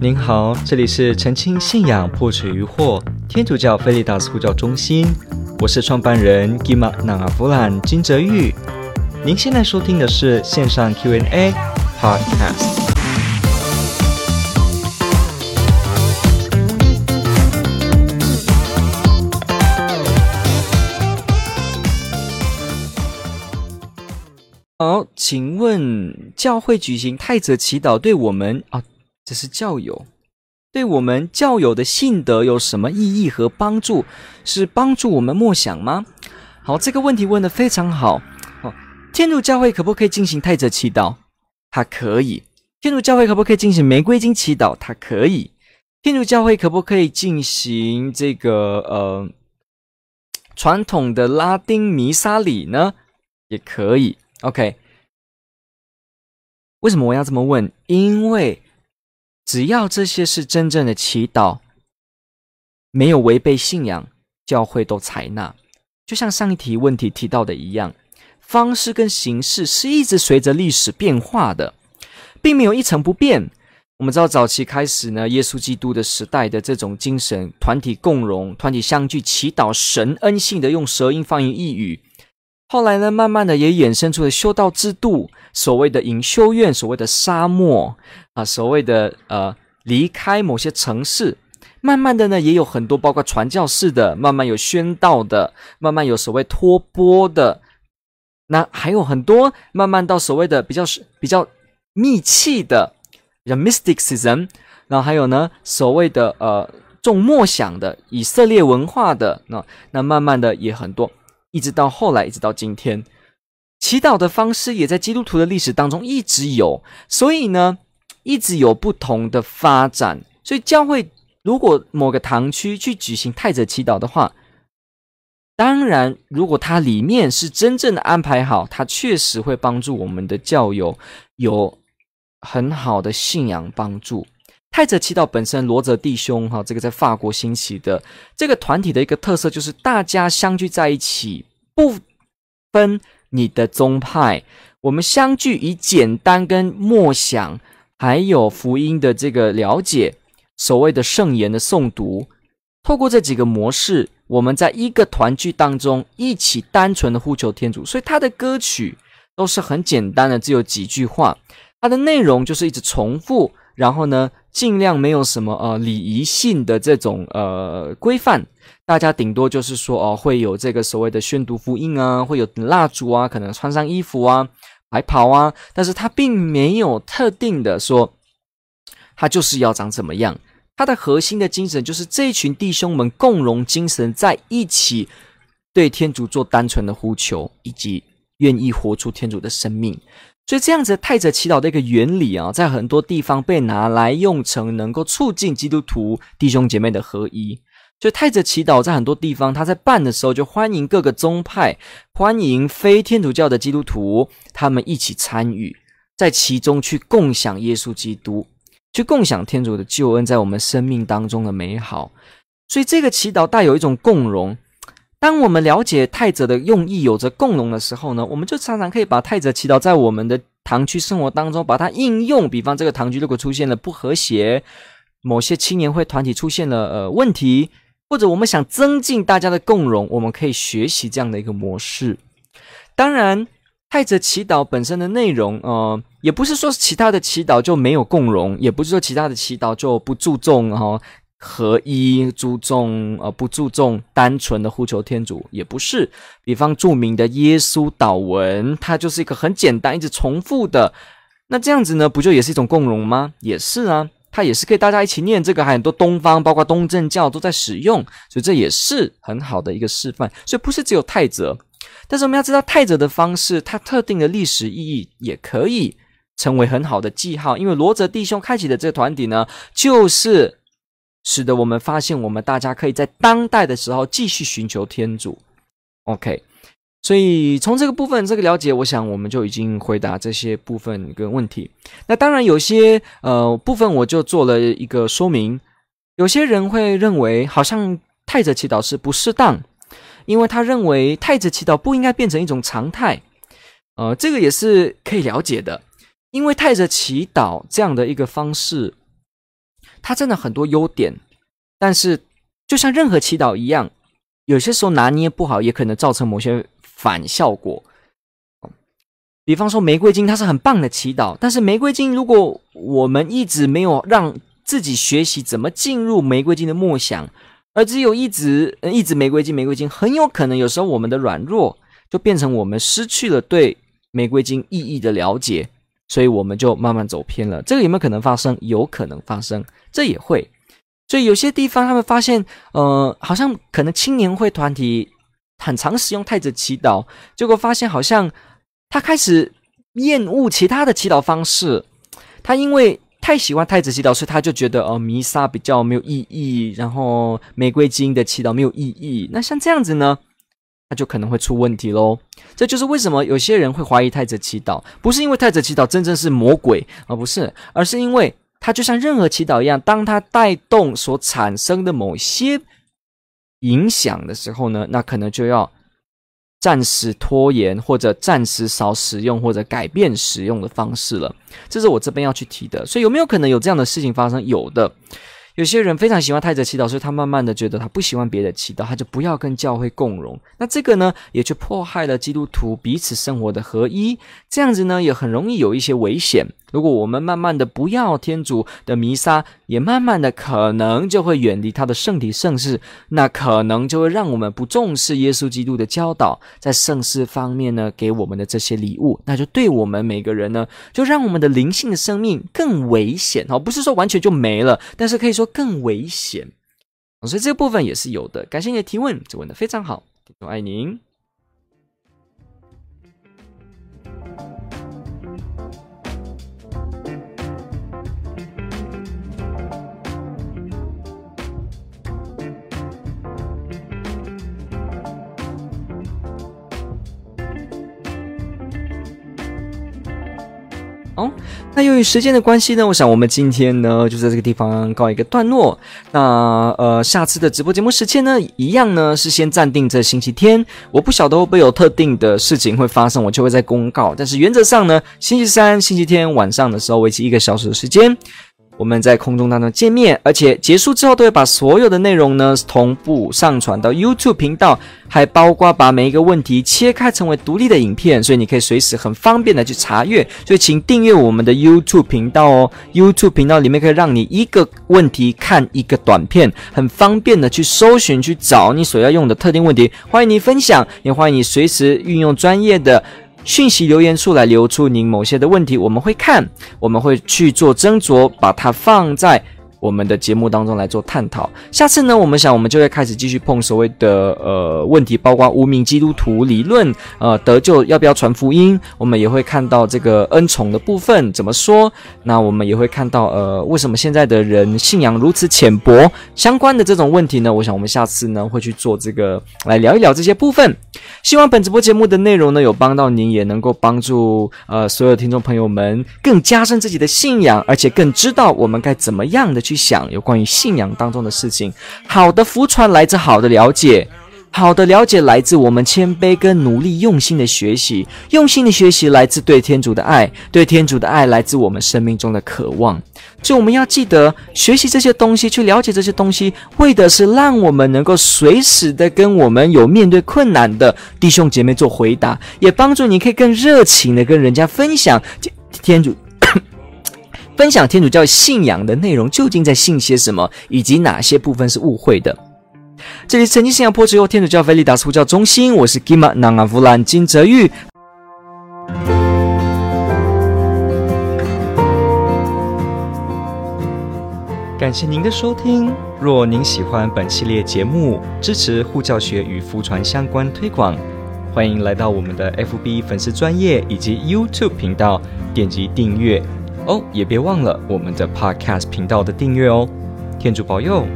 您好，这里是澄清信仰破除疑惑天主教菲利达斯呼叫中心，我是创办人吉玛纳阿弗兰金泽玉。您现在收听的是线上 Q&A Podcast。好，请问教会举行泰泽祈祷对我们啊？这是教友，对我们教友的信德有什么意义和帮助？是帮助我们默想吗？好，这个问题问得非常好。好，天主教会可不可以进行泰泽祈祷？它可以。天主教会可不可以进行玫瑰经祈祷？它可以。天主教会可不可以进行这个呃传统的拉丁弥撒礼呢？也可以。OK，为什么我要这么问？因为只要这些是真正的祈祷，没有违背信仰，教会都采纳。就像上一题问题提到的一样，方式跟形式是一直随着历史变化的，并没有一成不变。我们知道早期开始呢，耶稣基督的时代的这种精神，团体共荣、团体相聚、祈祷、神恩性的用舌音方言异语。后来呢，慢慢的也衍生出了修道制度，所谓的隐修院，所谓的沙漠啊，所谓的呃离开某些城市，慢慢的呢，也有很多包括传教士的，慢慢有宣道的，慢慢有所谓托钵的，那还有很多慢慢到所谓的比较比较密契的，叫 mysticism，然后还有呢所谓的呃重默想的以色列文化的，那那慢慢的也很多。一直到后来，一直到今天，祈祷的方式也在基督徒的历史当中一直有，所以呢，一直有不同的发展。所以教会如果某个堂区去举行泰泽祈祷的话，当然，如果它里面是真正的安排好，它确实会帮助我们的教友有很好的信仰帮助。泰泽祈祷本身，罗泽弟兄哈，这个在法国兴起的这个团体的一个特色，就是大家相聚在一起，不分你的宗派，我们相聚以简单跟默想，还有福音的这个了解，所谓的圣言的诵读，透过这几个模式，我们在一个团聚当中一起单纯的呼求天主，所以他的歌曲都是很简单的，只有几句话，它的内容就是一直重复。然后呢，尽量没有什么呃礼仪性的这种呃规范，大家顶多就是说哦，会有这个所谓的宣读福音啊，会有蜡烛啊，可能穿上衣服啊，白袍啊，但是它并没有特定的说，它就是要长怎么样。它的核心的精神就是这一群弟兄们共荣精神在一起，对天主做单纯的呼求，以及愿意活出天主的生命。所以这样子泰泽祈祷的一个原理啊，在很多地方被拿来用成能够促进基督徒弟兄姐妹的合一。所以泰泽祈祷在很多地方，他在办的时候就欢迎各个宗派，欢迎非天主教的基督徒，他们一起参与，在其中去共享耶稣基督，去共享天主的救恩在我们生命当中的美好。所以这个祈祷带有一种共荣。当我们了解泰泽的用意，有着共荣的时候呢，我们就常常可以把泰泽祈祷在我们的堂区生活当中把它应用。比方这个堂区如果出现了不和谐，某些青年会团体出现了呃问题，或者我们想增进大家的共荣，我们可以学习这样的一个模式。当然，泰泽祈祷本身的内容，呃，也不是说其他的祈祷就没有共荣，也不是说其他的祈祷就不注重哈。合一，注重呃不注重单纯的呼求天主，也不是。比方著名的耶稣祷文，它就是一个很简单、一直重复的。那这样子呢，不就也是一种共荣吗？也是啊，它也是可以大家一起念这个，还很多东方，包括东正教都在使用，所以这也是很好的一个示范。所以不是只有泰泽，但是我们要知道泰泽的方式，它特定的历史意义也可以成为很好的记号。因为罗泽弟兄开启的这个团体呢，就是。使得我们发现，我们大家可以在当代的时候继续寻求天主。OK，所以从这个部分这个了解，我想我们就已经回答这些部分跟问题。那当然有些呃部分我就做了一个说明。有些人会认为，好像泰泽祈祷是不适当，因为他认为泰泽祈祷不应该变成一种常态。呃，这个也是可以了解的，因为泰泽祈祷这样的一个方式。它真的很多优点，但是就像任何祈祷一样，有些时候拿捏不好，也可能造成某些反效果。比方说玫瑰金，它是很棒的祈祷，但是玫瑰金如果我们一直没有让自己学习怎么进入玫瑰金的梦想，而只有一直一直玫瑰金玫瑰金，很有可能有时候我们的软弱就变成我们失去了对玫瑰金意义的了解。所以我们就慢慢走偏了，这个有没有可能发生？有可能发生，这也会。所以有些地方他们发现，呃，好像可能青年会团体很常使用太子祈祷，结果发现好像他开始厌恶其他的祈祷方式。他因为太喜欢太子祈祷，所以他就觉得，呃，弥撒比较没有意义，然后玫瑰经的祈祷没有意义。那像这样子呢？那就可能会出问题喽。这就是为什么有些人会怀疑太子祈祷，不是因为太子祈祷真正是魔鬼，而不是，而是因为它就像任何祈祷一样，当它带动所产生的某些影响的时候呢，那可能就要暂时拖延，或者暂时少使用，或者改变使用的方式了。这是我这边要去提的。所以有没有可能有这样的事情发生？有的。有些人非常喜欢太子祈祷，所以他慢慢的觉得他不喜欢别的祈祷，他就不要跟教会共融。那这个呢，也就迫害了基督徒彼此生活的合一。这样子呢，也很容易有一些危险。如果我们慢慢的不要天主的弥撒，也慢慢的可能就会远离他的圣体圣事，那可能就会让我们不重视耶稣基督的教导，在圣事方面呢，给我们的这些礼物，那就对我们每个人呢，就让我们的灵性的生命更危险哦，不是说完全就没了，但是可以说更危险。所以这个部分也是有的。感谢你的提问，这问的非常好，我爱您。哦，那由于时间的关系呢，我想我们今天呢就在这个地方告一个段落。那呃，下次的直播节目时间呢，一样呢是先暂定在星期天。我不晓得会不会有特定的事情会发生，我就会在公告。但是原则上呢，星期三、星期天晚上的时候，为期一个小时的时间。我们在空中当中见面，而且结束之后都会把所有的内容呢同步上传到 YouTube 频道，还包括把每一个问题切开成为独立的影片，所以你可以随时很方便的去查阅。所以请订阅我们的 YouTube 频道哦，YouTube 频道里面可以让你一个问题看一个短片，很方便的去搜寻去找你所要用的特定问题。欢迎你分享，也欢迎你随时运用专业的。讯息留言处来留出您某些的问题，我们会看，我们会去做斟酌，把它放在。我们的节目当中来做探讨。下次呢，我们想我们就会开始继续碰所谓的呃问题，包括无名基督徒理论，呃得救要不要传福音？我们也会看到这个恩宠的部分怎么说。那我们也会看到呃为什么现在的人信仰如此浅薄相关的这种问题呢？我想我们下次呢会去做这个来聊一聊这些部分。希望本直播节目的内容呢有帮到您，也能够帮助呃所有听众朋友们更加深自己的信仰，而且更知道我们该怎么样的。去想有关于信仰当中的事情，好的福传来自好的了解，好的了解来自我们谦卑跟努力用心的学习，用心的学习来自对天主的爱，对天主的爱来自我们生命中的渴望。所以我们要记得学习这些东西，去了解这些东西，为的是让我们能够随时的跟我们有面对困难的弟兄姐妹做回答，也帮助你可以更热情的跟人家分享天主。分享天主教信仰的内容究竟在信些什么，以及哪些部分是误会的？这里是曾经信仰破除后天主教菲利达斯呼叫中心，我是 Kima 南阿弗兰金泽玉。感谢您的收听。若您喜欢本系列节目，支持护教学与福传相关推广，欢迎来到我们的 FB 粉丝专业以及 YouTube 频道，点击订阅。哦，也别忘了我们的 Podcast 频道的订阅哦。天主保佑。